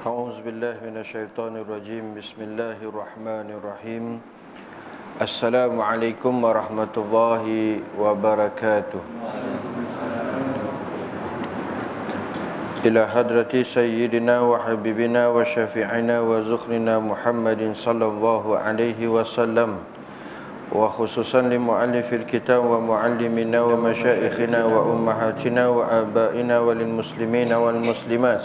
أعوذ بالله من الشيطان الرجيم. بسم الله الرحمن الرحيم. السلام عليكم ورحمة الله وبركاته. إلى حضرة سيدنا وحبيبنا وشفيعنا وزخرنا محمد صلى الله عليه وسلم وخصوصا لمؤلف الكتاب ومعلمنا ومشائخنا وأمهاتنا وآبائنا وللمسلمين والمسلمات.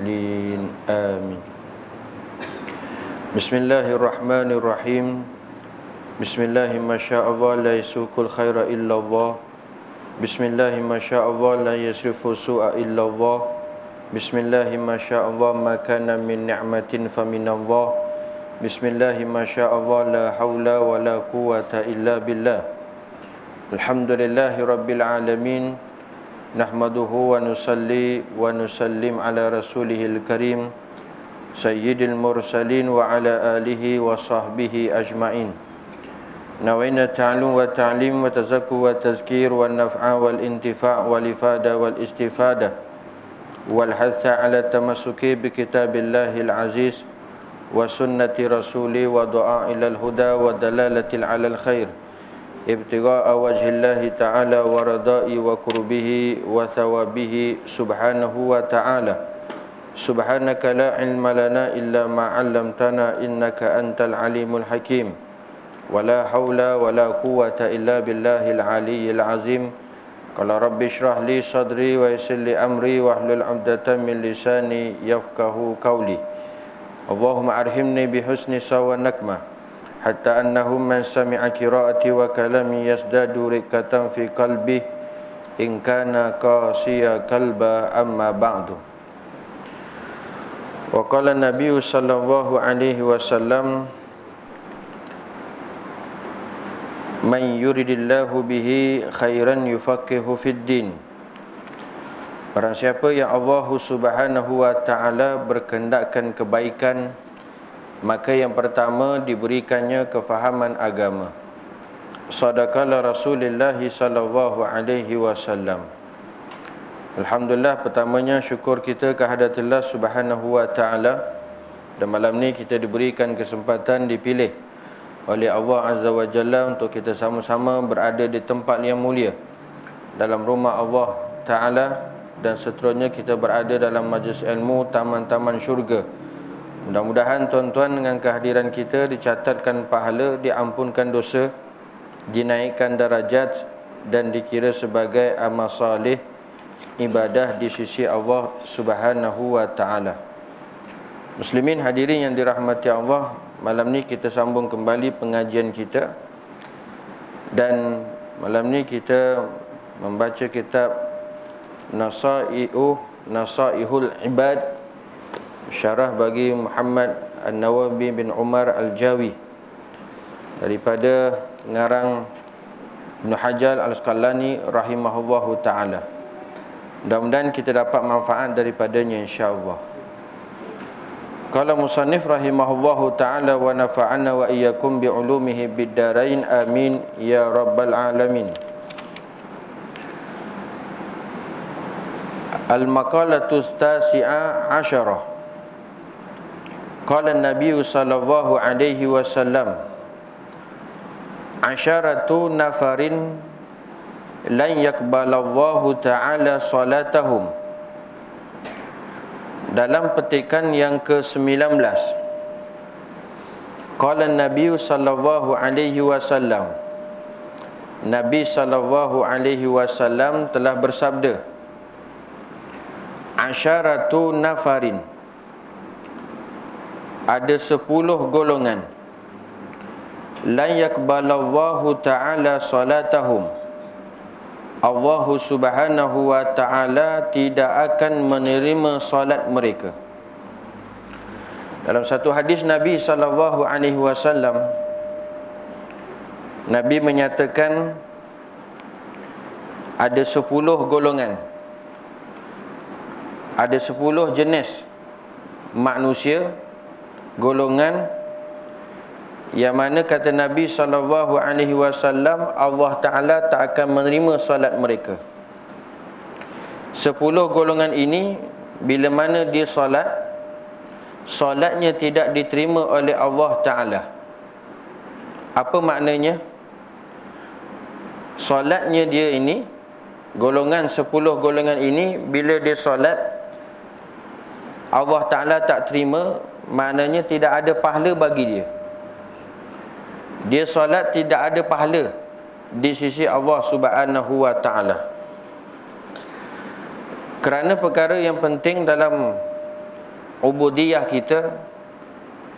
Lin amin. Bismillahirrahmanirrahim. Bismillahi masya'allah la yasukul khaira illa Allah Bismillahi masya'allah la yasrifu su'a illa Allah Bismillahi masya'allah ma kana min ni'matin fa min Allah Bismillahi masya'allah la hawla wa la quwata illa billah. Alhamdulillahi rabbil alamin نحمده ونصلي ونسلم على رسوله الكريم سيد المرسلين وعلى آله وصحبه أجمعين. نوينا التعلم والتعليم وتزكو والتذكير والنفع والانتفاع والإفادة والاستفادة والحث على التمسك بكتاب الله العزيز وسنة رسوله ودعاء إلى الهدى والدلالة على الخير. ابتغاء وجه الله تعالى ورضاء وقربه وثوابه سبحانه وتعالى سبحانك لا علم لنا إلا ما علمتنا إنك أنت العليم الحكيم ولا حول ولا قوة إلا بالله العلي العظيم قال رب اشرح لي صدري ويسر لي أمري واحلل عقدة من لساني يفقه قولي اللهم أرحمني بحسن سوى نكمه hatta annahum man sami'a qira'ati wa kalami yasdadu rikatan fi qalbi in kana qasiya kalba amma ba'du. Wa qala nabi sallallahu alaihi wasallam man yuridillahu bihi khairan yufaqihu fid din. Barang siapa yang Allah Subhanahu wa taala berkehendakkan kebaikan Maka yang pertama diberikannya kefahaman agama. Sadaqala Rasulullah sallallahu alaihi wasallam. Alhamdulillah pertamanya syukur kita kehadirat Subhanahu wa taala. Dan malam ni kita diberikan kesempatan dipilih oleh Allah Azza wa Jalla untuk kita sama-sama berada di tempat yang mulia dalam rumah Allah taala dan seterusnya kita berada dalam majlis ilmu taman-taman syurga. Mudah-mudahan tuan-tuan dengan kehadiran kita dicatatkan pahala, diampunkan dosa, dinaikkan darajat dan dikira sebagai amal salih ibadah di sisi Allah Subhanahu wa taala. Muslimin hadirin yang dirahmati Allah, malam ni kita sambung kembali pengajian kita. Dan malam ni kita membaca kitab Nasai'u Nasaihul Ibad syarah bagi Muhammad An-Nawawi bin Umar Al-Jawi daripada ngarang Ibn Hajar Al-Asqalani rahimahullahu taala. Mudah-mudahan kita dapat manfaat daripadanya insya-Allah. Qala musannif rahimahullahu taala wa nafa'ana wa iyyakum bi ulumihi bid-darain amin ya rabbal alamin. Al-maqalatu tasi'a asyarah Qala Nabi sallallahu alaihi wasallam Asyaratu nafarin lan yakbalallahu ta'ala salatahum. Dalam petikan yang ke-19 Qala Nabi sallallahu alaihi wasallam Nabi sallallahu alaihi wasallam telah bersabda Asyaratu nafarin ada sepuluh golongan. Lan yakbalallahu ta'ala salatahum. Allah subhanahu wa ta'ala tidak akan menerima salat mereka. Dalam satu hadis Nabi sallallahu alaihi wasallam Nabi menyatakan ada sepuluh golongan. Ada sepuluh jenis manusia golongan yang mana kata Nabi sallallahu alaihi wasallam Allah taala tak akan menerima solat mereka. Sepuluh golongan ini bila mana dia solat solatnya tidak diterima oleh Allah taala. Apa maknanya? Solatnya dia ini golongan sepuluh golongan ini bila dia solat Allah Ta'ala tak terima maknanya tidak ada pahala bagi dia. Dia solat tidak ada pahala di sisi Allah Subhanahu Wa Ta'ala. Kerana perkara yang penting dalam ubudiyah kita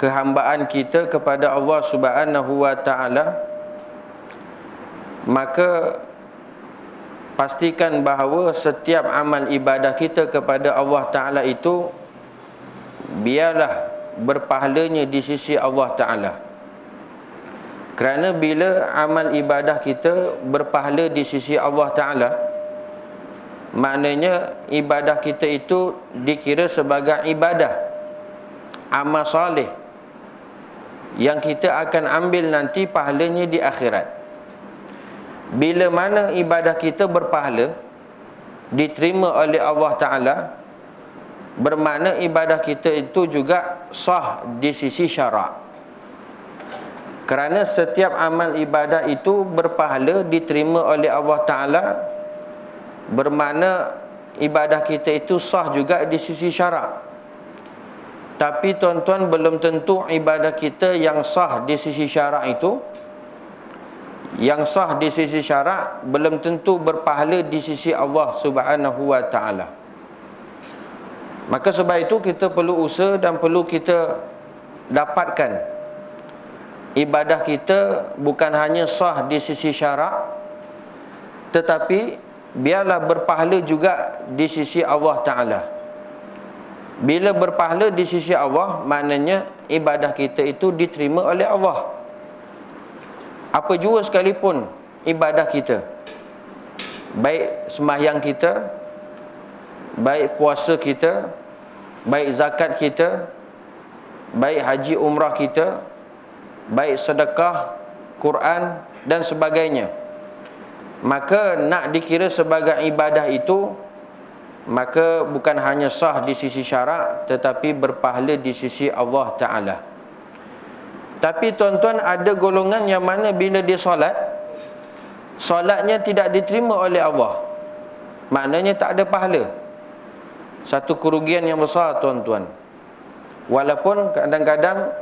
kehambaan kita kepada Allah Subhanahu Wa Ta'ala maka pastikan bahawa setiap amal ibadah kita kepada Allah Ta'ala itu biarlah berpahalanya di sisi Allah Ta'ala. Kerana bila amal ibadah kita berpahala di sisi Allah Ta'ala maknanya ibadah kita itu dikira sebagai ibadah amal salih yang kita akan ambil nanti pahalanya di akhirat. Bila mana ibadah kita berpahala diterima oleh Allah Taala bermakna ibadah kita itu juga sah di sisi syarak kerana setiap amal ibadah itu berpahala diterima oleh Allah Taala bermakna ibadah kita itu sah juga di sisi syarak tapi tuan-tuan belum tentu ibadah kita yang sah di sisi syarak itu yang sah di sisi syarak belum tentu berpahala di sisi Allah Subhanahu wa taala. Maka sebab itu kita perlu usaha dan perlu kita dapatkan ibadah kita bukan hanya sah di sisi syarak tetapi biarlah berpahala juga di sisi Allah taala. Bila berpahala di sisi Allah maknanya ibadah kita itu diterima oleh Allah apa jua sekalipun ibadah kita baik sembahyang kita baik puasa kita baik zakat kita baik haji umrah kita baik sedekah Quran dan sebagainya. Maka nak dikira sebagai ibadah itu maka bukan hanya sah di sisi syarak tetapi berpahala di sisi Allah taala. Tapi tuan-tuan ada golongan yang mana bila dia solat Solatnya tidak diterima oleh Allah. Maknanya tak ada pahala Satu kerugian yang besar tuan-tuan. Walaupun kadang-kadang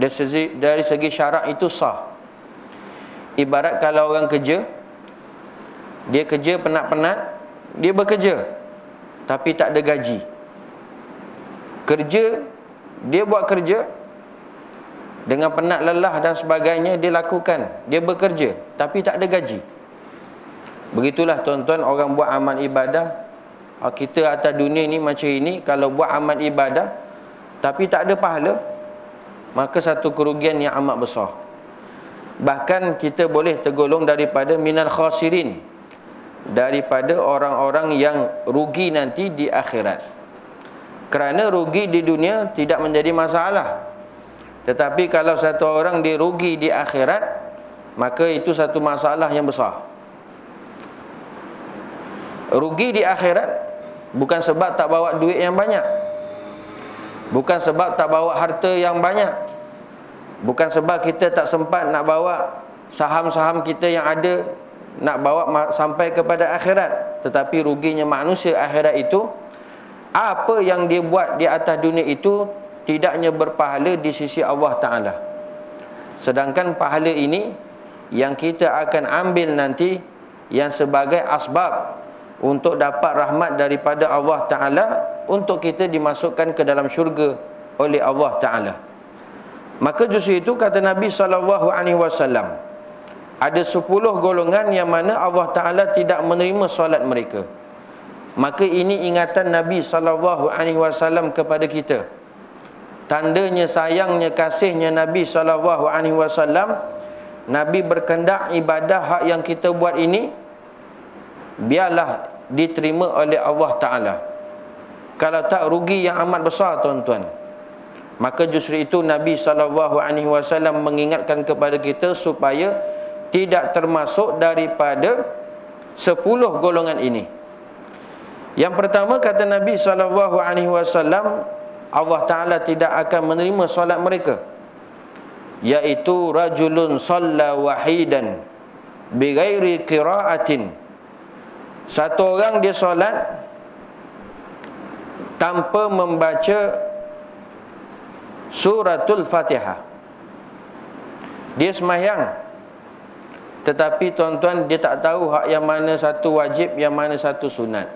dari segi, dari segi syarak itu sah. Ibarat kalau orang kerja Dia kerja penat-penat Dia bekerja Tapi tak ada gaji. Kerja Dia buat kerja dengan penat lelah dan sebagainya dia lakukan. Dia bekerja tapi tak ada gaji. Begitulah tuan-tuan orang buat amal ibadah ah, kita atas dunia ni macam ini kalau buat amal ibadah tapi tak ada pahala maka satu kerugian yang amat besar. Bahkan kita boleh tergolong daripada minal khasirin daripada orang-orang yang rugi nanti di akhirat. Kerana rugi di dunia tidak menjadi masalah. Tetapi kalau satu orang dia rugi di akhirat Maka itu satu masalah yang besar. Rugi di akhirat Bukan sebab tak bawa duit yang banyak. Bukan sebab tak bawa harta yang banyak. Bukan sebab kita tak sempat nak bawa Saham-saham kita yang ada Nak bawa sampai kepada akhirat. Tetapi ruginya manusia akhirat itu Apa yang dia buat di atas dunia itu tidaknya berpahala di sisi Allah Ta'ala. Sedangkan pahala ini yang kita akan ambil nanti yang sebagai asbab untuk dapat rahmat daripada Allah Ta'ala untuk kita dimasukkan ke dalam syurga oleh Allah Ta'ala. Maka justru itu kata Nabi SAW ada sepuluh golongan yang mana Allah Ta'ala tidak menerima solat mereka. Maka ini ingatan Nabi SAW kepada kita. Tandanya sayangnya kasihnya Nabi sallallahu alaihi wasallam Nabi berkendak ibadah hak yang kita buat ini biarlah diterima oleh Allah taala. Kalau tak rugi yang amat besar tuan-tuan. Maka justru itu Nabi wasallam mengingatkan kepada kita supaya tidak termasuk daripada sepuluh golongan ini. Yang pertama kata Nabi sallallahu alaihi wasallam Allah taala tidak akan menerima solat mereka. Iaitu rajulun shalla wahidan bighairi qiraatin satu orang dia solat tanpa membaca suratul Fatihah dia semayang tetapi tuan-tuan dia tak tahu hak yang mana satu wajib, yang mana satu sunat.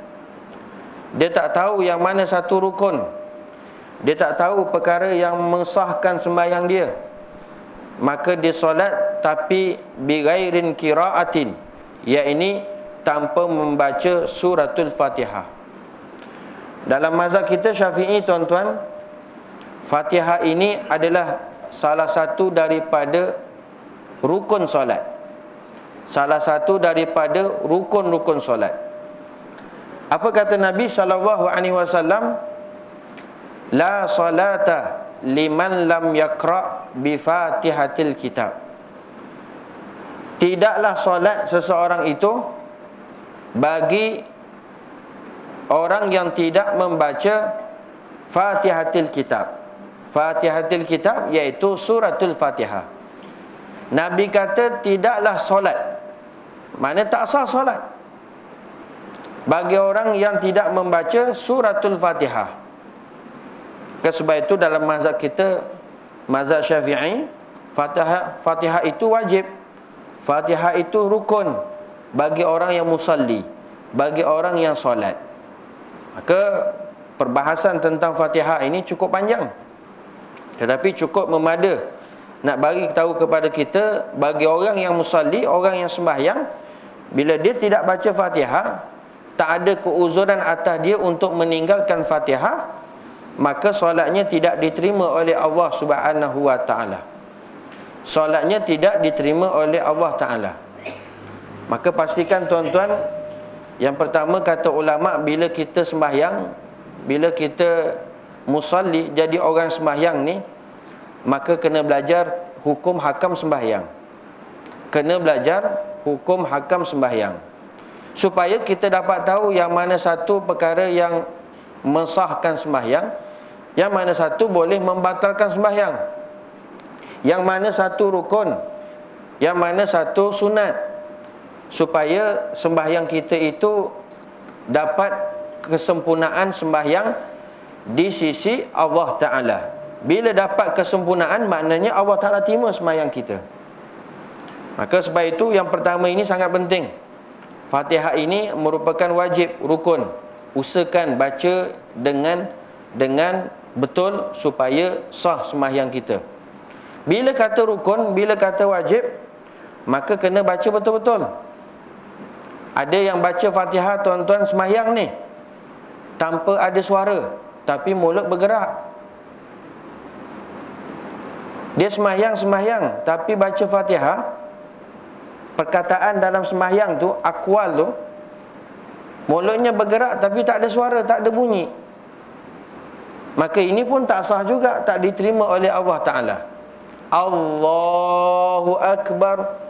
Dia tak tahu yang mana satu rukun. Dia tak tahu perkara yang mensahkan sembahyang dia. Maka dia solat tapi bighairin qiraatin. Ya ini tanpa membaca suratul Fatihah. Dalam mazhab kita Syafi'i tuan-tuan, Fatihah ini adalah salah satu daripada rukun solat salah satu daripada rukun-rukun solat. Apa kata Nabi wasallam? La salata liman lam yaqra bi Fatihatil Kitab. Tidaklah solat seseorang itu bagi orang yang tidak membaca Fatihatil Kitab. Fatihatil Kitab iaitu suratul Fatihah. Nabi kata tidaklah solat. Mana tak sah solat? Bagi orang yang tidak membaca suratul fatihah Sebab itu dalam mazhab kita Mazhab syafi'i Fatihah, fatihah itu wajib. Fatihah itu rukun Bagi orang yang musalli Bagi orang yang solat Maka perbahasan tentang fatihah ini cukup panjang Tetapi cukup memada Nak bagi tahu kepada kita Bagi orang yang musalli Orang yang sembahyang bila dia tidak baca Fatihah, tak ada keuzuran atas dia untuk meninggalkan Fatihah, maka solatnya tidak diterima oleh Allah Subhanahu wa taala. Solatnya tidak diterima oleh Allah taala. Maka pastikan tuan-tuan yang pertama kata ulama bila kita sembahyang, bila kita musalli jadi orang sembahyang ni, maka kena belajar hukum hakam sembahyang. Kena belajar hukum hakam sembahyang supaya kita dapat tahu yang mana satu perkara yang mensahkan sembahyang yang mana satu boleh membatalkan sembahyang yang mana satu rukun yang mana satu sunat supaya sembahyang kita itu dapat kesempurnaan sembahyang di sisi Allah Ta'ala bila dapat kesempurnaan maknanya Allah Ta'ala terima sembahyang kita Maka sebab itu yang pertama ini sangat penting. Fatihah ini merupakan wajib rukun. Usahakan baca dengan dengan betul supaya sah sembahyang kita. Bila kata rukun, bila kata wajib, maka kena baca betul-betul. Ada yang baca Fatihah tuan-tuan sembahyang ni. Tanpa ada suara, tapi mulut bergerak. Dia sembahyang-sembahyang tapi baca Fatihah perkataan dalam sembahyang tu akwal tu mulutnya bergerak tapi tak ada suara tak ada bunyi. Maka ini pun tak sah juga tak diterima oleh Allah taala. Allahu akbar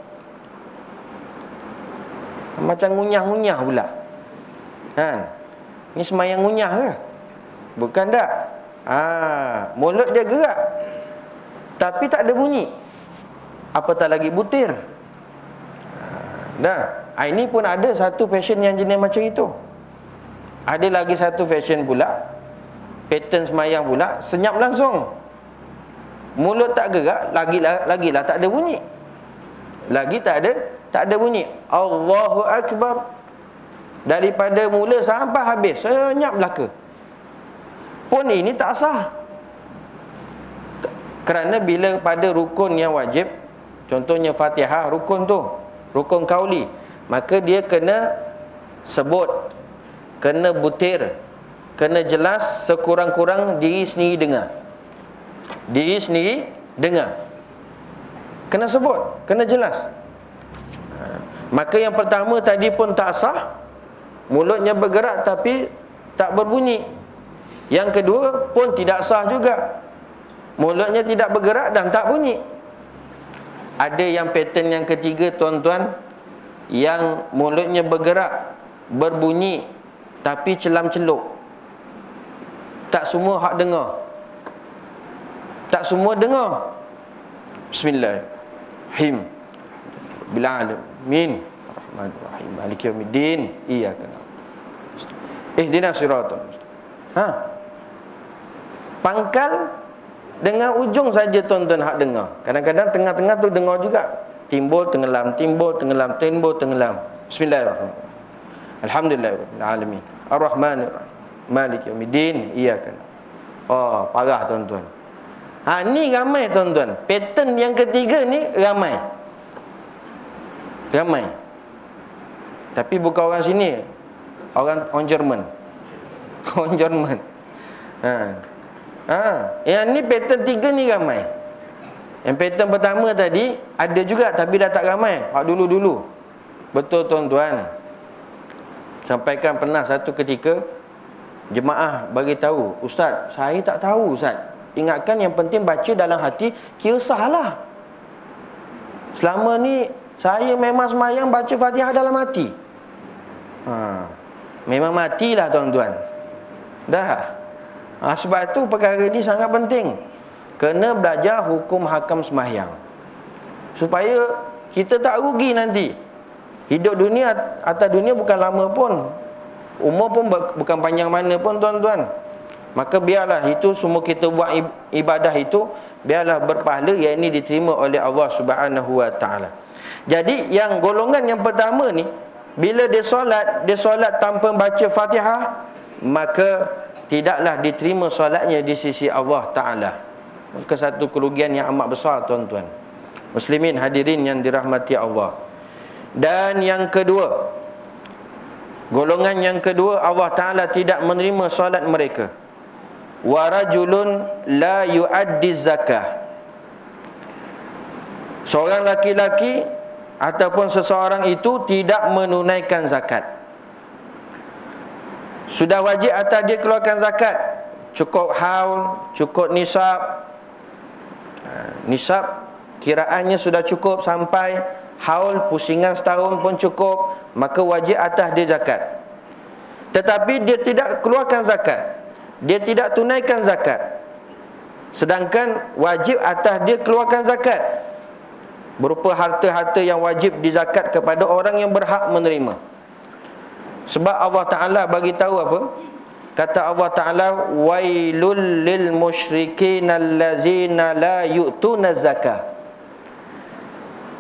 macam ngunyah-ngunyah pula. Kan? Ni sembahyang ngunyah ke? Bukan tak? Ha mulut dia gerak. Tapi tak ada bunyi. Apatah lagi butir? Nah, ini pun ada satu fashion yang jenis macam itu. Ada lagi satu fashion pula. Pattern semayang pula. Senyap langsung. Mulut tak gerak, lagi lagi lah tak ada bunyi. Lagi tak ada tak ada bunyi. Allahu akbar. Daripada mula sampai habis senyap belaka. Pun ini tak sah. Kerana bila pada rukun yang wajib, contohnya Fatihah rukun tu, rukun kauli maka dia kena sebut kena butir kena jelas sekurang-kurang diri sendiri dengar Diri sendiri dengar. Kena sebut, kena jelas. Maka yang pertama tadi pun tak sah. Mulutnya bergerak tapi tak berbunyi. Yang kedua pun tidak sah juga. Mulutnya tidak bergerak dan tak bunyi. Ada yang pattern yang ketiga tuan-tuan yang mulutnya bergerak, berbunyi tapi celam-celup. Tak semua hak dengar. Tak semua dengar. Bismillahirrahmanirrahim. Bila alamin. Rahmanirrahim. Maliki yaumiddin. Iyyaka na'budu. Ihdinas siratal Ha. Pangkal dengan ujung saja tuan-tuan hak dengar. Kadang-kadang tengah-tengah tu dengar juga. Timbul, tenggelam, timbul, tenggelam, timbul, tenggelam. Bismillahirrahmanirrahim. Alhamdulillahirrahmanirrahim. Ar-Rahmanirrahim. Malik yawmiddin. Iyaka. Oh, parah tuan-tuan. Ha ni ramai tuan-tuan. Pattern yang ketiga ni ramai. Ramai. Tapi bukan orang sini. Orang orang Jerman. Orang Jerman. Ha. Ha, yang ni pattern tiga ni ramai. Yang pattern pertama tadi ada juga tapi dah tak ramai. Hak dulu-dulu. Betul tuan-tuan. Sampaikan pernah satu ketika jemaah bagi tahu, "Ustaz, saya tak tahu, Ustaz. Ingatkan yang penting baca dalam hati, kira sahlah. Selama ni saya memang semayang baca Fatihah dalam hati." Ha. Memang matilah tuan-tuan. Dah. Ha, sebab itu perkara ini sangat penting. Kena belajar hukum hakam semahyang. Supaya kita tak rugi nanti. Hidup dunia atas dunia bukan lama pun. Umur pun bukan panjang mana pun tuan-tuan. Maka biarlah itu semua kita buat ibadah itu biarlah berpahala yang ini diterima oleh Allah Subhanahu wa taala. Jadi yang golongan yang pertama ni bila dia solat, dia solat tanpa baca Fatihah, maka tidaklah diterima solatnya di sisi Allah Ta'ala. Maka satu kerugian yang amat besar tuan-tuan. Muslimin hadirin yang dirahmati Allah. Dan yang kedua Golongan yang kedua Allah Ta'ala tidak menerima solat mereka Warajulun la yu'addi zakah. Seorang laki-laki Ataupun seseorang itu tidak menunaikan zakat. Sudah wajib atas dia keluarkan zakat. Cukup haul, cukup nisab. Ha, Nisab kiraannya sudah cukup sampai Haul pusingan setahun pun cukup Maka wajib atas dia zakat. Tetapi dia tidak keluarkan zakat Dia tidak tunaikan zakat Sedangkan wajib atas dia keluarkan zakat Berupa harta-harta yang wajib dizakat kepada orang yang berhak menerima sebab Allah Taala bagi tahu apa? Kata Allah Taala wailul lil musyrikin allazina la yu'tuna zakah.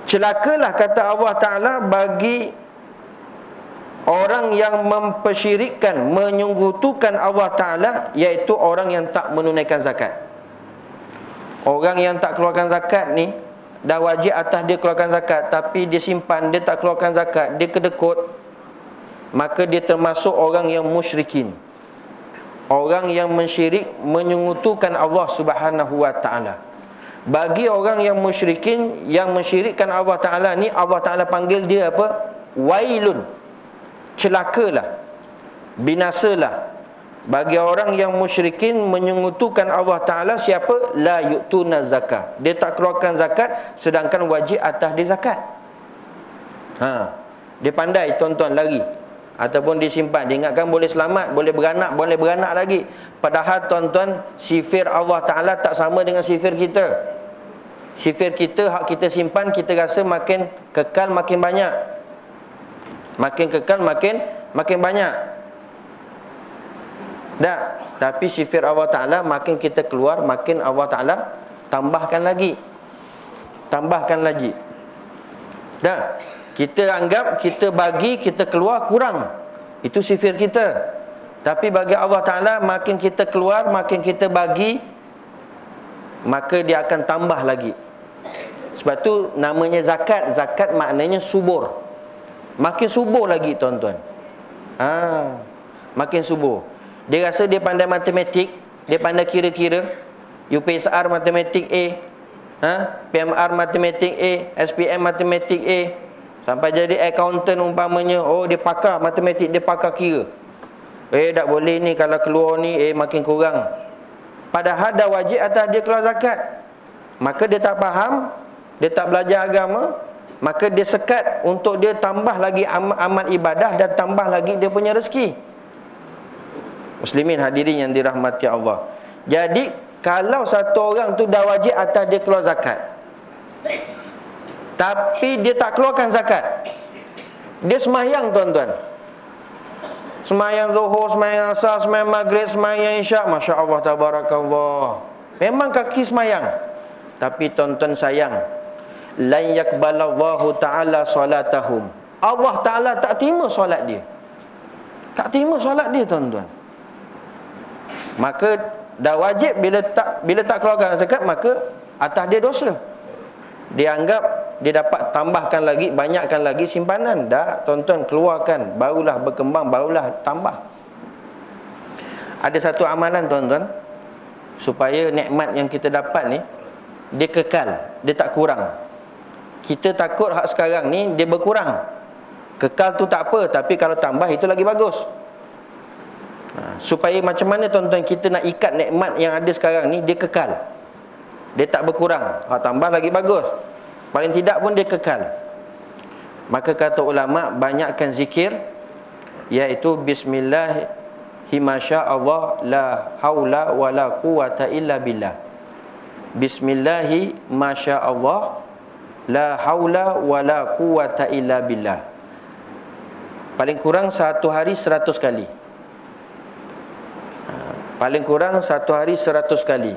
Celakalah kata Allah Taala bagi orang yang mempersyirikkan, menyunggutukan Allah Taala iaitu orang yang tak menunaikan zakat. Orang yang tak keluarkan zakat ni dah wajib atas dia keluarkan zakat tapi dia simpan dia tak keluarkan zakat, dia kedekut maka dia termasuk orang yang musyrikin. Orang yang mensyirik menyungutukan Allah Subhanahu wa taala. Bagi orang yang musyrikin yang mensyirikkan Allah taala ni Allah taala panggil dia apa? Wailun celakalah binasalah. Bagi orang yang musyrikin menyungutukan Allah taala siapa? La yu'tuna zakat dia tak keluarkan zakat sedangkan wajib atas dia zakat. Ha. Dia pandai tuan-tuan lari. Ataupun disimpan. Diingatkan boleh selamat boleh beranak boleh beranak lagi. Padahal tuan-tuan sifir Allah taala tak sama dengan sifir kita. Sifir kita hak kita simpan kita rasa makin kekal makin banyak makin kekal makin makin banyak tak tapi sifir Allah taala makin kita keluar makin Allah taala tambahkan lagi tambahkan lagi tak kita anggap kita bagi kita keluar kurang. Itu sifir kita. Tapi bagi Allah Taala makin kita keluar, makin kita bagi maka dia akan tambah lagi. Sebab tu namanya zakat. Zakat maknanya subur. Makin subur lagi tuan-tuan. Ha, makin subur. Dia rasa dia pandai matematik, dia pandai kira-kira. UPSR matematik A, ha? PMR matematik A, SPM matematik A, sampai jadi accountant umpamanya, oh dia pakar matematik, dia pakar kira. Eh tak boleh ni kalau keluar ni eh makin kurang. Padahal dah wajib atas dia keluar zakat. Maka dia tak faham, dia tak belajar agama, maka dia sekat untuk dia tambah lagi amal ibadah dan tambah lagi dia punya rezeki. Muslimin hadirin yang dirahmati Allah. Jadi kalau satu orang tu dah wajib atas dia keluar zakat. Tapi dia tak keluarkan zakat. Dia semayang tuan-tuan. Semayang zuhur, semayang asar, semayang maghrib, semayang isyak. Masya Allah, tabarakallah. Memang kaki semayang. Tapi tuan-tuan sayang. Lan yakbalallahu ta'ala solatahum. Allah Ta'ala tak terima solat dia. Tak terima solat dia tuan-tuan. Maka dah wajib bila tak bila tak keluarkan zakat maka atas dia dosa. Dia anggap dia dapat tambahkan lagi banyakkan lagi simpanan dah tuan-tuan keluarkan barulah berkembang barulah tambah. Ada satu amalan tuan-tuan supaya nikmat yang kita dapat ni dia kekal, dia tak kurang. Kita takut hak sekarang ni dia berkurang. Kekal tu tak apa tapi kalau tambah itu lagi bagus. Ha, supaya macam mana tuan-tuan kita nak ikat nikmat yang ada sekarang ni dia kekal. Dia tak berkurang. Ha, tambah lagi bagus. Paling tidak pun dia kekal. Maka kata ulama banyakkan zikir iaitu bismillah himasya Allah la haula wala quwata illa billah. Bismillah masya Allah la haula wala quwata illa billah. Paling kurang satu hari seratus kali. Paling kurang satu hari seratus kali.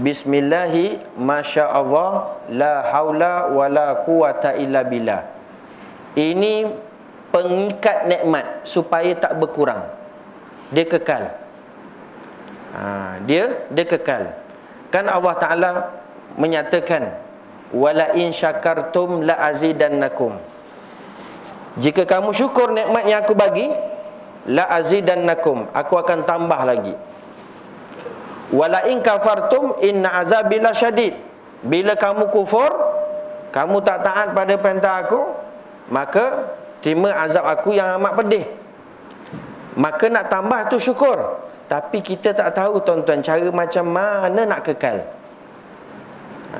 Bismillahi Masya Allah La hawla wa la quwata illa billah. Ini Pengikat nikmat Supaya tak berkurang. Dia kekal. Ha, Dia Dia kekal. Kan Allah Ta'ala Menyatakan Wala in syakartum la azidannakum Jika kamu syukur nikmat yang aku bagi La azidannakum Aku akan tambah lagi Wala in kafartum inna azabila syadid. Bila kamu kufur, kamu tak taat pada perintah aku, maka terima azab aku yang amat pedih. Maka nak tambah tu syukur. Tapi kita tak tahu tuan-tuan cara macam mana nak kekal. Ha,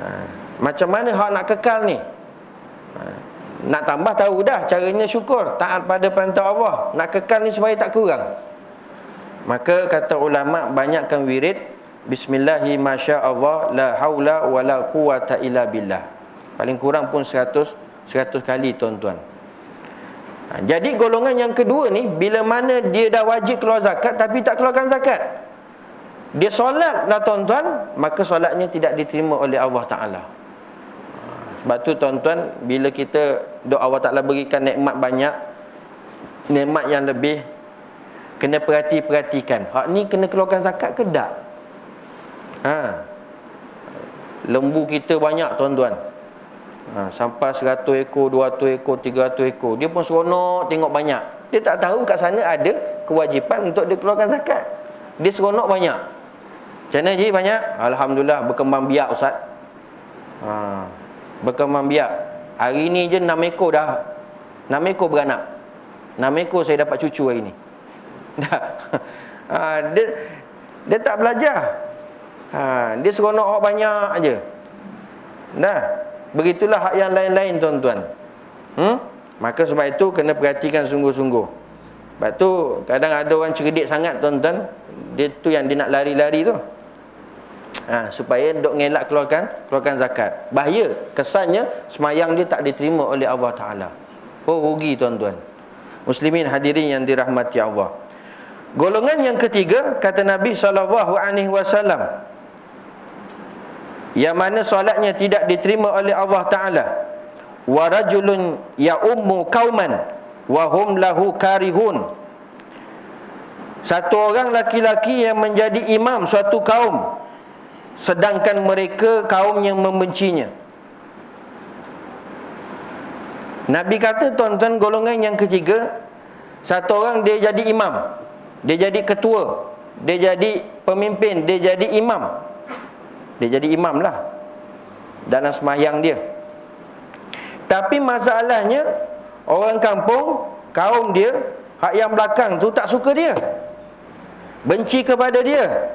macam mana hak nak kekal ni? Ha, nak tambah tahu dah caranya syukur, taat pada perintah Allah. Nak kekal ni supaya tak kurang. Maka kata ulama banyakkan wirid Bismillahi masya Allah la haula wa la quwata illa billah. Paling kurang pun 100 100 kali tuan-tuan. Ha, jadi golongan yang kedua ni bila mana dia dah wajib keluar zakat tapi tak keluarkan zakat. Dia solat lah tuan-tuan, maka solatnya tidak diterima oleh Allah Taala. Sebab tu tuan-tuan bila kita doa Allah Taala berikan nikmat banyak, nikmat yang lebih kena perhati-perhatikan. Hak ni kena keluarkan zakat ke tak? Ha. Lembu kita banyak tuan-tuan. Ha, sampai 100 ekor, 200 ekor, 300 ekor. Dia pun seronok tengok banyak. Dia tak tahu kat sana ada kewajipan untuk dia keluarkan zakat. Dia seronok banyak. Macam mana je banyak? Alhamdulillah berkembang biak Ustaz. Ha, berkembang biak. Hari ni je 6 ekor dah. 6 ekor beranak. 6 ekor saya dapat cucu hari ni. Ha, dia, dia tak belajar. Ha, dia seronok orang banyak aja. Nah, begitulah hak yang lain-lain tuan-tuan. Hmm? Maka sebab itu kena perhatikan sungguh-sungguh. Sebab tu kadang ada orang cerdik sangat tuan-tuan, dia tu yang dia nak lari-lari tu. Ha, supaya dok ngelak keluarkan keluarkan zakat. Bahaya kesannya semayang dia tak diterima oleh Allah Taala. Oh rugi tuan-tuan. Muslimin hadirin yang dirahmati Allah. Golongan yang ketiga kata Nabi sallallahu alaihi wasallam yang mana solatnya tidak diterima oleh Allah Taala wa rajulun ya ummu qauman wa hum lahu karihun satu orang laki-laki yang menjadi imam suatu kaum sedangkan mereka kaum yang membencinya. Nabi kata tuan-tuan golongan yang ketiga satu orang dia jadi imam dia jadi ketua dia jadi pemimpin dia jadi imam. Dia jadi imam lah Dalam semayang dia. Tapi masalahnya Orang kampung Kaum dia Hak yang belakang tu tak suka dia. Benci kepada dia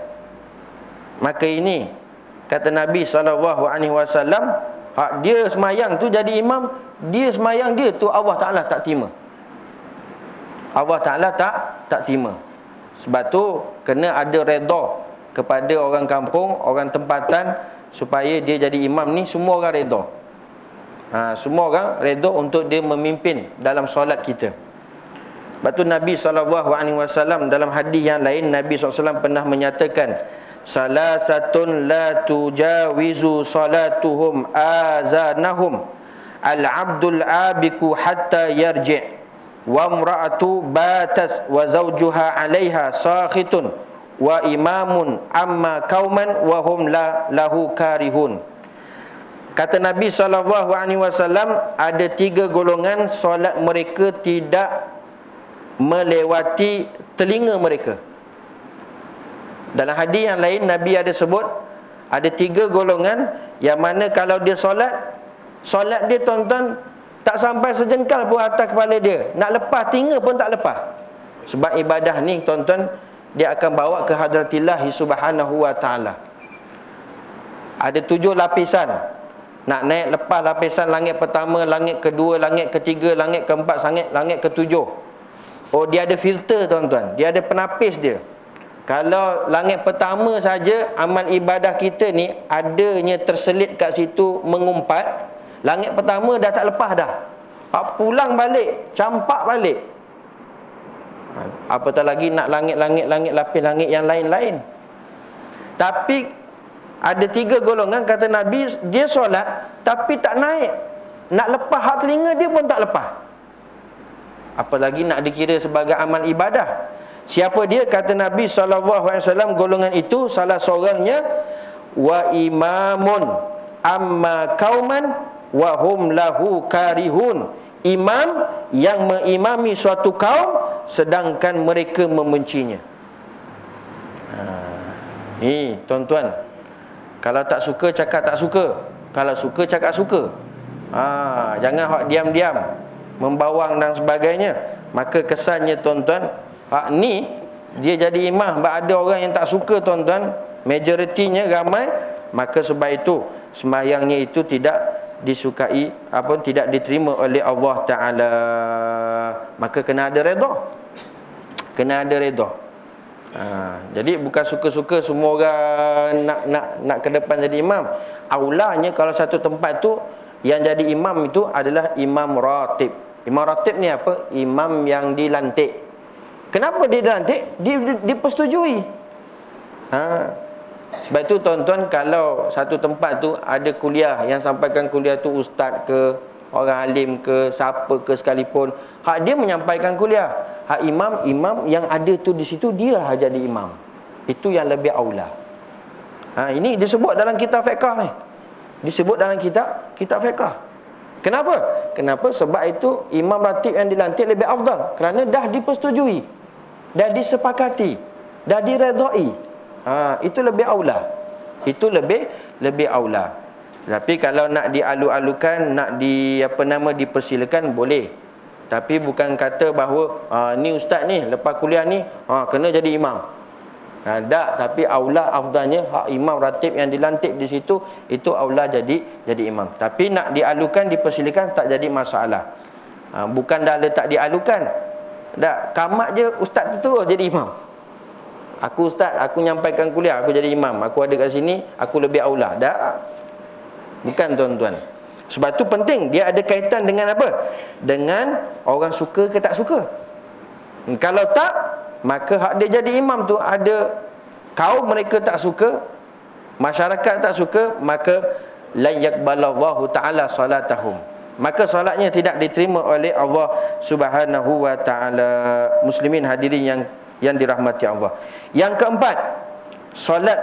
Maka ini Kata Nabi SAW Hak dia semayang tu jadi imam Dia semayang dia tu Allah Ta'ala tak terima. Allah Ta'ala tak tak terima. Sebab tu kena ada redha Kepada orang kampung Orang tempatan Supaya dia jadi imam ni Semua orang redha. Ha, Semua orang redha untuk dia memimpin Dalam solat kita. Sebab tu Nabi SAW Dalam hadis yang lain Nabi SAW pernah menyatakan Salasatun la tujawizu salatuhum azanahum. Al-abdul abiku hatta yarji' wa imra'atu batas wa zawjuha 'alayha sakhitun. Wa imamun amma kauman wa hum la lahu karihun. Kata nabi sallallahu alaihi wasallam ada tiga golongan solat mereka tidak melewati telinga mereka dalam hadis yang lain nabi ada sebut ada tiga golongan. Yang mana kalau dia solat solat dia tuan-tuan tak sampai sejengkal pun atas kepala dia. Nak lepas tinggal pun tak lepas. Sebab ibadah ni tuan-tuan Dia akan bawa ke hadratillah subhanahu wa ta'ala. Ada tujuh lapisan. Nak naik lepas lapisan langit pertama Langit kedua, langit ketiga, langit keempat Langit, langit ketujuh. Oh dia ada filter tuan-tuan. Dia ada penapis dia kalau langit pertama saja amal ibadah kita ni adanya terselit kat situ mengumpat Langit pertama dah tak lepas dah. Pulang balik, campak balik. Ha, apatah lagi nak langit-langit-langit lapis langit yang lain-lain. Tapi ada tiga golongan kata Nabi dia solat tapi tak naik. Nak lepas hak telinga dia pun tak lepas. Apalagi nak dikira sebagai amal ibadah. Siapa dia kata Nabi SAW golongan itu salah seorangnya wa imamun amma kauman wahum lahu karihun imam yang mengimami suatu kaum sedangkan mereka membencinya ha. ni tuan-tuan kalau tak suka cakap tak suka kalau suka cakap suka ha. jangan hak diam-diam membawang dan sebagainya maka kesannya tuan-tuan hak ni dia jadi imam. Sebab ada orang yang tak suka tuan-tuan majoritinya ramai. Maka sebab itu semayangnya itu tidak disukai apa tidak diterima oleh Allah taala. Maka kena ada redha. Kena ada redha. Ha, jadi bukan suka-suka semua orang nak nak nak ke depan jadi imam. Aulanya kalau satu tempat tu yang jadi imam itu adalah imam ratib. Imam ratib ni apa? Imam yang dilantik kenapa dia dilantik? Dia dipersetujui. Ha. Sebab itu tuan-tuan kalau satu tempat tu ada kuliah yang sampaikan kuliah tu ustaz ke orang alim ke siapa ke sekalipun hak dia menyampaikan kuliah. Hak imam imam yang ada tu di situ dia jadi imam. Itu yang lebih aula. Ha, ini disebut dalam kitab fiqh ni. Disebut dalam kitab kitab fiqh kenapa? Kenapa? Sebab itu imam ratib yang dilantik lebih afdal. Kerana dah dipersetujui dah disepakati. Dah diredai ha, itu lebih aula itu lebih lebih aula tapi kalau nak dialu-alukan nak di apa nama dipersilakan boleh. Tapi bukan kata bahawa ha, ni ustaz ni lepas kuliah ni ha, kena jadi imam. Ha, tak tapi aula afdalnya hak imam ratib yang dilantik di situ itu aula jadi jadi imam. Tapi nak dialukan dipersilakan tak jadi masalah. Ha, bukan dah letak dialukan tak kamak je ustaz tu tu jadi imam Aku ustaz, aku nyampaikan kuliah, aku jadi imam. Aku ada kat sini, aku lebih aula. Tak. Bukan tuan-tuan. Sebab tu penting, dia ada kaitan dengan apa? Dengan orang suka ke tak suka. Kalau tak, maka hak dia jadi imam tu ada kaum mereka tak suka, masyarakat tak suka, maka la yakbalallahu taala salatahum. Maka solatnya tidak diterima oleh Allah Subhanahu wa taala. Muslimin hadirin yang yang dirahmati Allah. Yang keempat, solat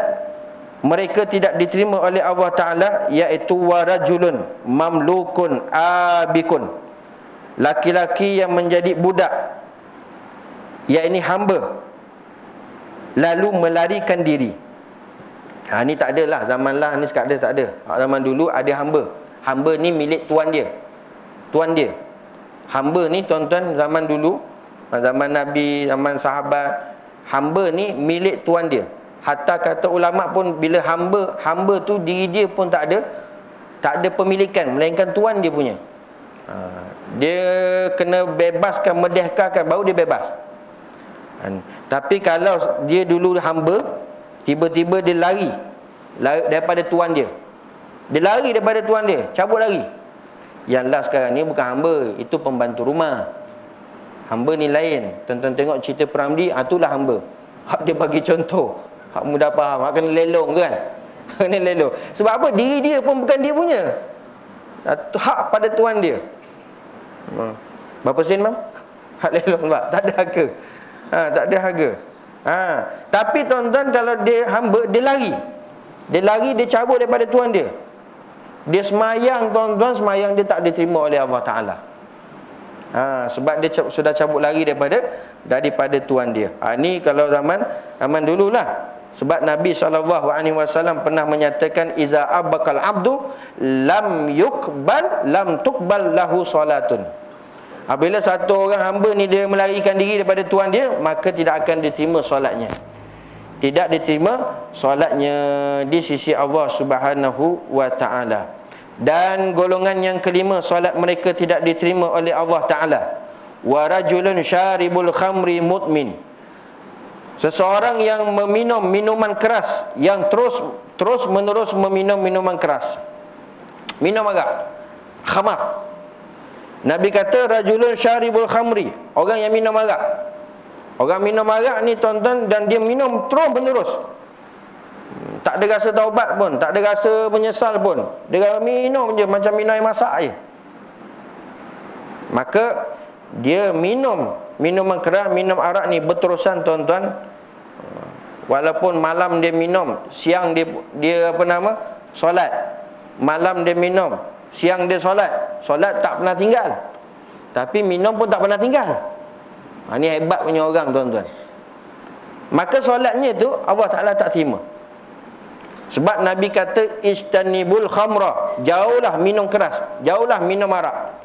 mereka tidak diterima oleh Allah Taala iaitu warajulun mamlukun abikun. Laki-laki yang menjadi budak yakni hamba lalu melarikan diri. Ha ni tak ada lah zaman lah ni sekarang tak ada. Zaman dulu ada hamba. Hamba ni milik tuan dia. Tuan dia. Hamba ni tuan-tuan zaman dulu zaman Nabi, zaman sahabat, hamba ni milik tuan dia. Hatta kata ulama pun bila hamba hamba tu diri dia pun tak ada tak ada pemilikan melainkan tuan dia punya. Ha, dia kena bebaskan merdekakan baru dia bebas. Ha, tapi kalau dia dulu hamba Tiba-tiba dia lari, lari Daripada tuan dia Dia lari daripada tuan dia Cabut lari Yang last sekarang ni bukan hamba Itu pembantu rumah Hamba ni lain Tonton tengok cerita Pramdi ah, Itulah hamba Hak dia bagi contoh Hak mudah faham Hak kena lelong kan Kena lelong Sebab apa? Diri dia pun bukan dia punya Hak pada tuan dia hmm. Berapa sen mam? Hak lelong tak? Tak ada harga ha, Tak ada harga Ha, tapi tuan-tuan kalau dia hamba dia lari. Dia lari dia cabut daripada tuan dia. Dia semayang tuan-tuan semayang dia tak diterima oleh Allah Taala. Ha, sebab dia sudah cabut lari daripada daripada tuan dia. Ha, ni kalau zaman zaman dululah. Sebab Nabi SAW pernah menyatakan iza abakal abdu lam yukbal lam tukbal lahu salatun. Apabila satu orang hamba ni dia melarikan diri daripada tuan dia, maka tidak akan diterima solatnya. Tidak diterima solatnya di sisi Allah Subhanahu wa taala. Dan golongan yang kelima solat mereka tidak diterima oleh Allah taala. Wa rajulun syaribul khamri mutmin. Seseorang yang meminum minuman keras yang terus terus menerus meminum minuman keras. Minum agak khamar Nabi kata rajulun syaribul khamri, orang yang minum arak. Orang minum arak ni tuan-tuan dan dia minum terus menerus. Tak ada rasa taubat pun, tak ada rasa menyesal pun. Dia minum je macam minum air masak je. Maka dia minum minuman keras, minum arak ni berterusan tuan-tuan. Walaupun malam dia minum, siang dia dia apa nama? solat. Malam dia minum, Siang dia solat Solat tak pernah tinggal Tapi minum pun tak pernah tinggal ha, Ini hebat punya orang tuan-tuan. Maka solatnya tu Allah Ta'ala tak terima. Sebab Nabi kata Istanibul khamra. Jauhlah minum keras. Jauhlah minum arak.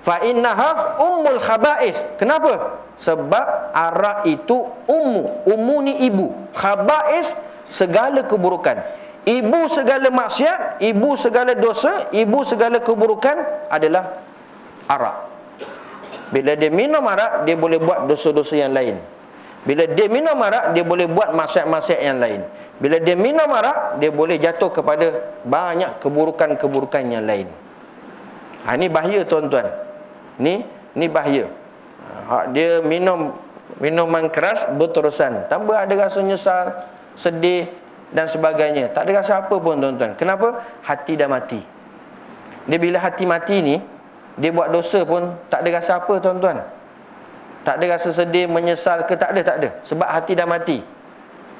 Fa'innaha ummul khaba'is. Kenapa? Sebab arak itu ummu. Ummu ni ibu. Khaba'is segala keburukan. Ibu segala maksiat, ibu segala dosa, ibu segala keburukan adalah arak. Bila dia minum arak, dia boleh buat dosa-dosa yang lain. Bila dia minum arak, dia boleh buat maksiat-maksiat yang lain. Bila dia minum arak, dia boleh jatuh kepada banyak keburukan-keburukan yang lain. Ha, ini bahaya tuan-tuan. Ni, ni bahaya. Ha, dia minum minuman keras berterusan. Tambah ada rasa nyesal, sedih, dan sebagainya. Tak ada rasa apa pun tuan-tuan. Kenapa? Hati dah mati. Dia bila hati mati ni, dia buat dosa pun tak ada rasa apa tuan-tuan. Tak ada rasa sedih, menyesal ke tak ada, tak ada. Sebab hati dah mati.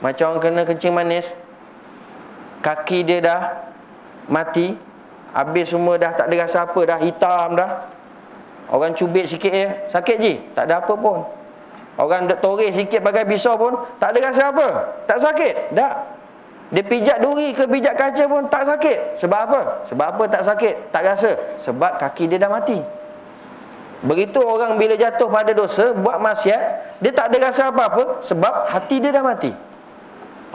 Macam orang kena kencing manis, kaki dia dah mati, habis semua dah tak ada rasa apa dah, hitam dah. Orang cubit sikit je, sakit je, tak ada apa pun. Orang toreh sikit pakai pisau pun tak ada rasa apa, tak sakit, dah. Dia pijak duri ke pijak kaca pun tak sakit. Sebab apa? Sebab apa tak sakit? Tak rasa. Sebab kaki dia dah mati. Begitu orang bila jatuh pada dosa, buat maksiat, dia tak ada rasa apa-apa sebab hati dia dah mati.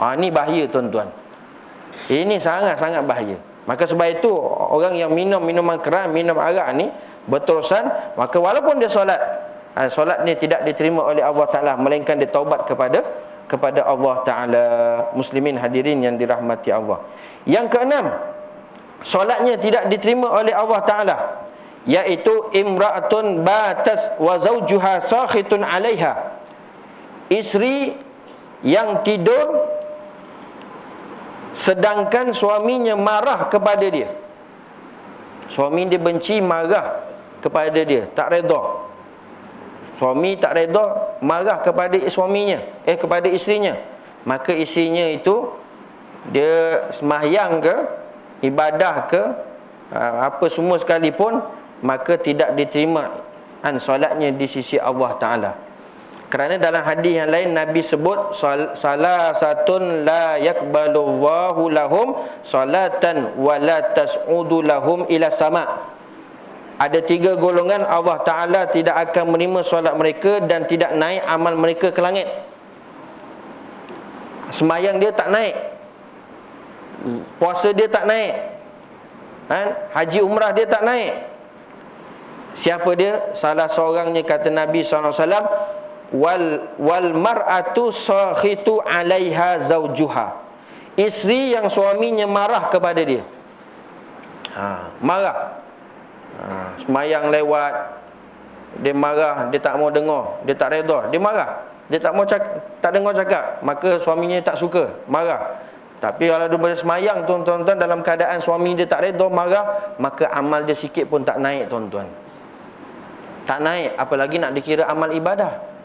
Ah ini bahaya tuan-tuan. Ini sangat-sangat bahaya. Maka sebab itu orang yang minum minuman keras, minum arak ni berterusan, maka walaupun dia solat, ah, solat ni tidak diterima oleh Allah Taala melainkan dia taubat kepada kepada Allah Ta'ala. Muslimin hadirin yang dirahmati Allah. Yang keenam Solatnya tidak diterima oleh Allah Ta'ala Iaitu Imra'atun batas wa zawjuha sakhitun alaiha. Isteri yang tidur Sedangkan suaminya marah kepada dia. Suami dia benci marah kepada dia Tak redha Suami tak reda marah kepada suaminya, eh kepada isterinya. Maka isterinya itu dia semahyang ke ibadah ke ha, apa semua sekalipun maka tidak diterima an solatnya di sisi Allah Taala. Kerana dalam hadis yang lain Nabi sebut salah satun la yakbalullahu lahum salatan wa la tas'udu lahum ila sama. Ada tiga golongan Allah Taala tidak akan menerima solat mereka dan tidak naik amal mereka ke langit. Semayang dia tak naik. Puasa dia tak naik. Kan? Haji umrah dia tak naik. Siapa dia? Salah seorangnya kata Nabi SAW wal wal mar'atu sakhitu 'alaiha zaujuha. Isteri yang suaminya marah kepada dia. Ha, marah. Ha, semayang lewat dia marah, dia tak mau dengar, dia tak redha, dia marah. Dia tak mau tak dengar cakap, maka suaminya tak suka, marah. Tapi kalau dia bersemayang tuan-tuan dalam keadaan suami dia tak redha, marah, maka amal dia sikit pun tak naik tuan-tuan. Tak naik, apalagi nak dikira amal ibadah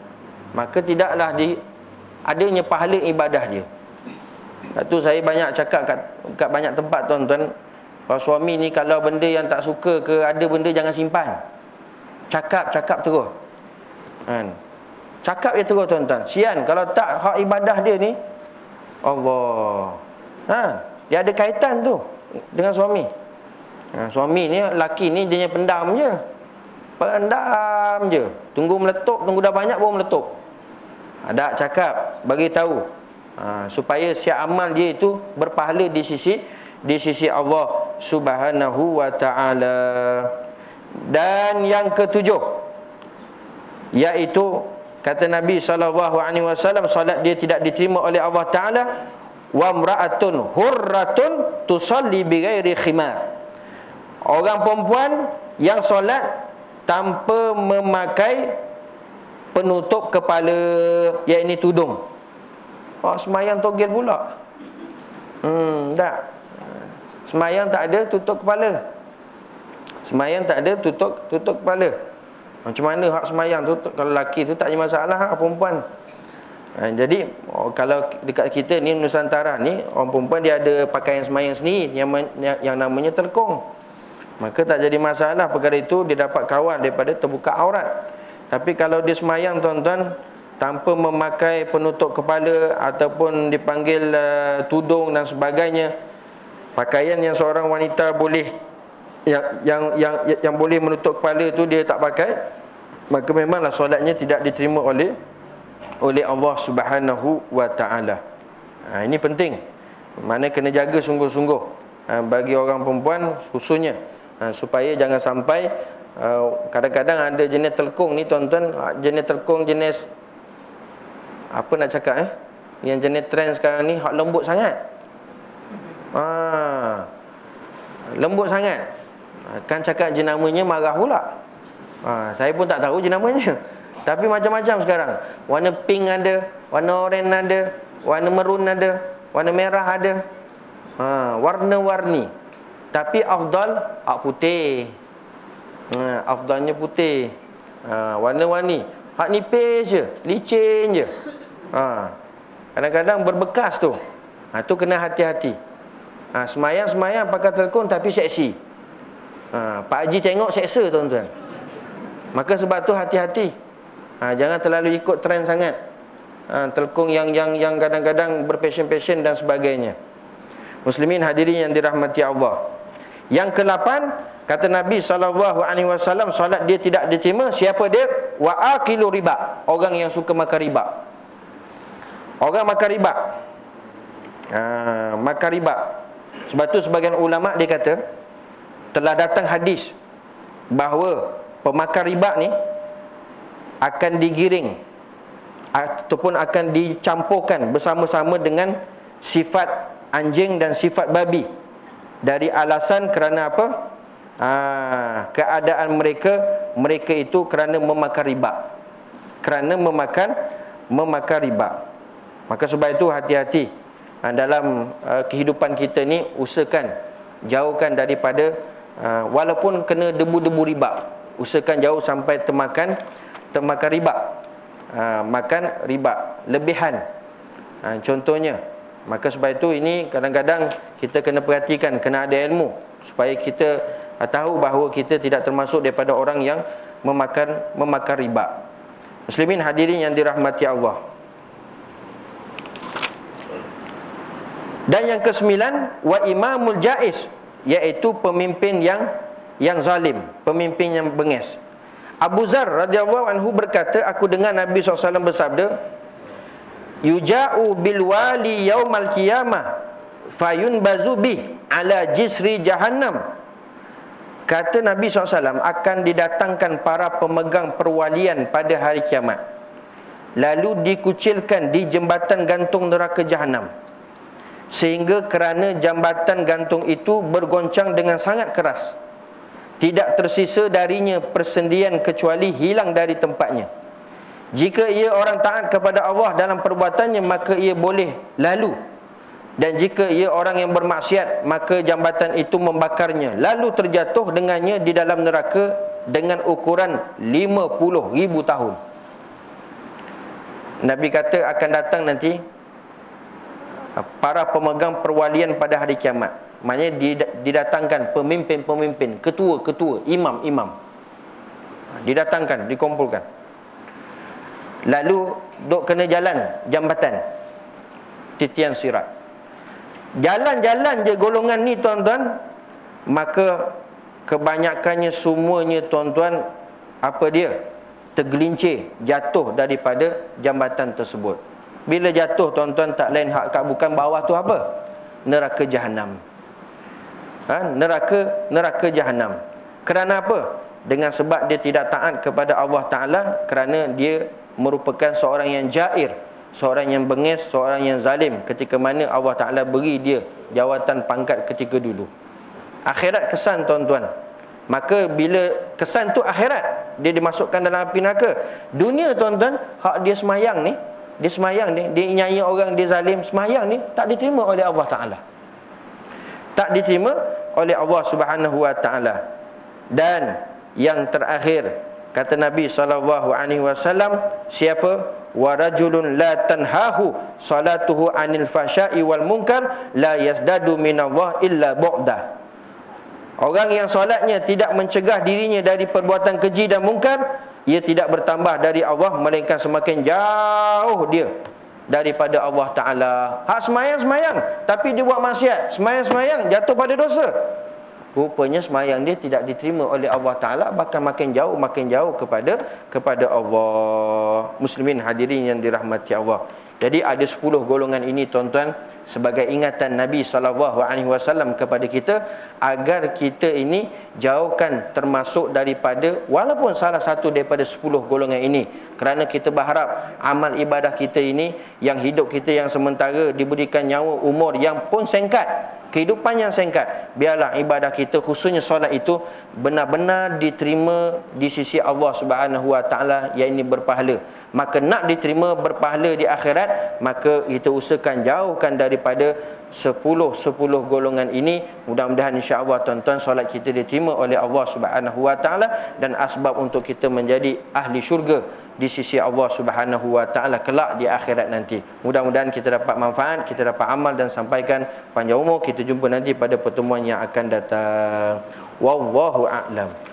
maka tidaklah di adanya pahala ibadah dia. Itu saya banyak cakap kat, kat banyak tempat tuan-tuan, kalau suami ni kalau benda yang tak suka ke ada benda jangan simpan. Cakap, cakap terus. Kan? Cakap je terus tuan-tuan. Sian kalau tak hak ibadah dia ni Allah. Ha, dia ada kaitan tu dengan suami. Ha, suami ni laki ni dia pendam je. Pendam je. Tunggu meletup, tunggu dah banyak baru meletup. Ada cakap bagi tahu ha, supaya siap amal dia itu berpahala di sisi di sisi Allah Subhanahu wa taala. Dan yang ketujuh iaitu kata Nabi sallallahu alaihi wasallam solat dia tidak diterima oleh Allah taala wa mraatun hurratun tusalli bighairi khimar. Orang perempuan yang solat tanpa memakai penutup kepala ini tudung. Oh semayang togel pula. Hmm, tak. Semayang tak ada tutup kepala. Semayang tak ada tutup tutup kepala. Macam mana hak semayang tu kalau laki tu tak ada masalah hak perempuan. Ha, jadi oh, kalau dekat kita ni Nusantara ni orang perempuan dia ada pakaian semayang sendiri yang yang, namanya telkung. Maka tak jadi masalah perkara itu dia dapat kawal daripada terbuka aurat. Tapi kalau dia semayang tuan-tuan Tanpa memakai penutup kepala Ataupun dipanggil uh, tudung dan sebagainya Pakaian yang seorang wanita boleh yang, yang yang yang boleh menutup kepala tu dia tak pakai Maka memanglah solatnya tidak diterima oleh Oleh Allah subhanahu wa ta'ala. Ha, Ini penting. Mana kena jaga sungguh-sungguh ha, Bagi orang perempuan khususnya. Ha, Supaya jangan sampai Uh, kadang-kadang ada jenis telkung ni tuan-tuan uh, jenis telkung jenis apa nak cakap eh? Yang jenis trend sekarang ni hak lembut sangat ha. Lembut sangat. Kan cakap jenamanya marah pula. Ha saya pun tak tahu jenamanya. Tapi macam-macam sekarang. Warna pink ada warna oranye ada warna merun ada warna merah ada. Ha warna-warni. Tapi afdal hak putih. Ha, Afdalnya putih. Ha, Warna-warni. Hak nipis je Licin je. Ha, Kadang-kadang berbekas tu. Ha, Tu kena hati-hati ha, Semayang-semayang pakai telkon Tapi seksi. Ha, Pak Haji tengok seksa tuan-tuan. Maka sebab tu hati-hati. Ha, Jangan terlalu ikut trend sangat. Ha, Telkong yang yang yang kadang-kadang Berpassion-passion dan sebagainya. Muslimin hadirin yang dirahmati Allah. Yang ke-8 Kata Nabi SAW Salat dia tidak diterima Siapa dia? Wa akilu riba. Orang yang suka makan riba. Orang makan riba. Ha, Makan riba Sebab tu sebagian ulama' dia kata Telah datang hadis Bahawa Pemakan riba ni Akan digiring Ataupun akan dicampurkan Bersama-sama dengan Sifat anjing dan sifat babi Dari alasan kerana apa? ha, keadaan mereka mereka itu kerana memakan riba. Kerana memakan memakan riba. Maka sebab itu hati-hati ha, dalam uh, kehidupan kita ni usahakan jauhkan daripada uh, walaupun kena debu-debu riba usahakan jauh sampai termakan termakan riba makan riba lebihan ha, contohnya maka sebab itu ini kadang-kadang kita kena perhatikan kena ada ilmu supaya kita tahu bahawa kita tidak termasuk daripada orang yang memakan memakan riba. Muslimin hadirin yang dirahmati Allah. Dan yang kesembilan wa imamul jaiz iaitu pemimpin yang yang zalim, pemimpin yang bengis. Abu Zar radhiyallahu anhu berkata, aku dengar Nabi SAW bersabda, yuja'u bil wali yaumal qiyamah fayun bazubi ala jisri jahannam kata Nabi SAW akan didatangkan para pemegang perwalian pada hari kiamat. Lalu dikucilkan di jembatan gantung neraka jahannam sehingga kerana jambatan gantung itu bergoncang dengan sangat keras. Tidak tersisa darinya persendian kecuali hilang dari tempatnya. Jika ia orang taat kepada Allah dalam perbuatannya maka ia boleh lalu. Dan jika ia orang yang bermaksiat maka jambatan itu membakarnya. Lalu terjatuh dengannya di dalam neraka dengan ukuran 50 ribu tahun. Nabi kata akan datang nanti para pemegang perwalian pada hari kiamat maknanya didatangkan pemimpin-pemimpin ketua-ketua imam-imam didatangkan dikumpulkan Lalu duk kena jalan jambatan titian sirat. Jalan-jalan je golongan ni tuan-tuan, maka kebanyakannya semuanya tuan-tuan apa dia? Tergelincir, jatuh daripada jambatan tersebut. Bila jatuh tuan-tuan tak lain hak kat bukan bawah tu apa? Neraka jahanam. Ha? neraka neraka jahanam. Kerana apa? Dengan sebab dia tidak taat kepada Allah Taala kerana dia merupakan seorang yang jair seorang yang bengis seorang yang zalim ketika mana Allah Taala beri dia jawatan pangkat ketika dulu akhirat kesan tuan-tuan maka bila kesan tu akhirat dia dimasukkan dalam api neraka dunia tuan-tuan hak dia semayang ni dia semayang ni dia nyanyi orang dia zalim semayang ni tak diterima oleh Allah Taala. Tak diterima oleh Allah Subhanahu Wa Taala. Dan yang terakhir Kata Nabi sallallahu alaihi wasallam, siapa? Wa rajulun la tanhahu salatuhu anil fahsya'i wal munkar la yasdadu minallah illa bu'da. Orang yang solatnya tidak mencegah dirinya dari perbuatan keji dan mungkar, ia tidak bertambah dari Allah melainkan semakin jauh dia daripada Allah Taala. Hak semayang-semayang tapi dia buat maksiat, semayang-semayang jatuh pada dosa. Rupanya semayang dia tidak diterima oleh Allah Ta'ala Bahkan makin jauh, makin jauh kepada kepada Allah Muslimin hadirin yang dirahmati Allah Jadi ada 10 golongan ini tuan-tuan Sebagai ingatan Nabi SAW kepada kita Agar kita ini jauhkan termasuk daripada Walaupun salah satu daripada 10 golongan ini. Kerana kita berharap amal ibadah kita ini Yang hidup kita yang sementara Diberikan nyawa umur yang pun singkat kehidupan yang singkat biarlah ibadah kita khususnya solat itu benar-benar diterima di sisi Allah Subhanahu wa taala yang ini berpahala. Maka nak diterima berpahala di akhirat maka kita usahakan jauhkan daripada 10 10 golongan ini mudah-mudahan insya-Allah tuan-tuan solat kita diterima oleh Allah Subhanahu wa taala dan asbab untuk kita menjadi ahli syurga di sisi Allah Subhanahu wa taala kelak di akhirat nanti. Mudah-mudahan kita dapat manfaat, kita dapat amal dan sampaikan panjang umur. Kita jumpa nanti pada pertemuan yang akan datang. Wallahu a'lam.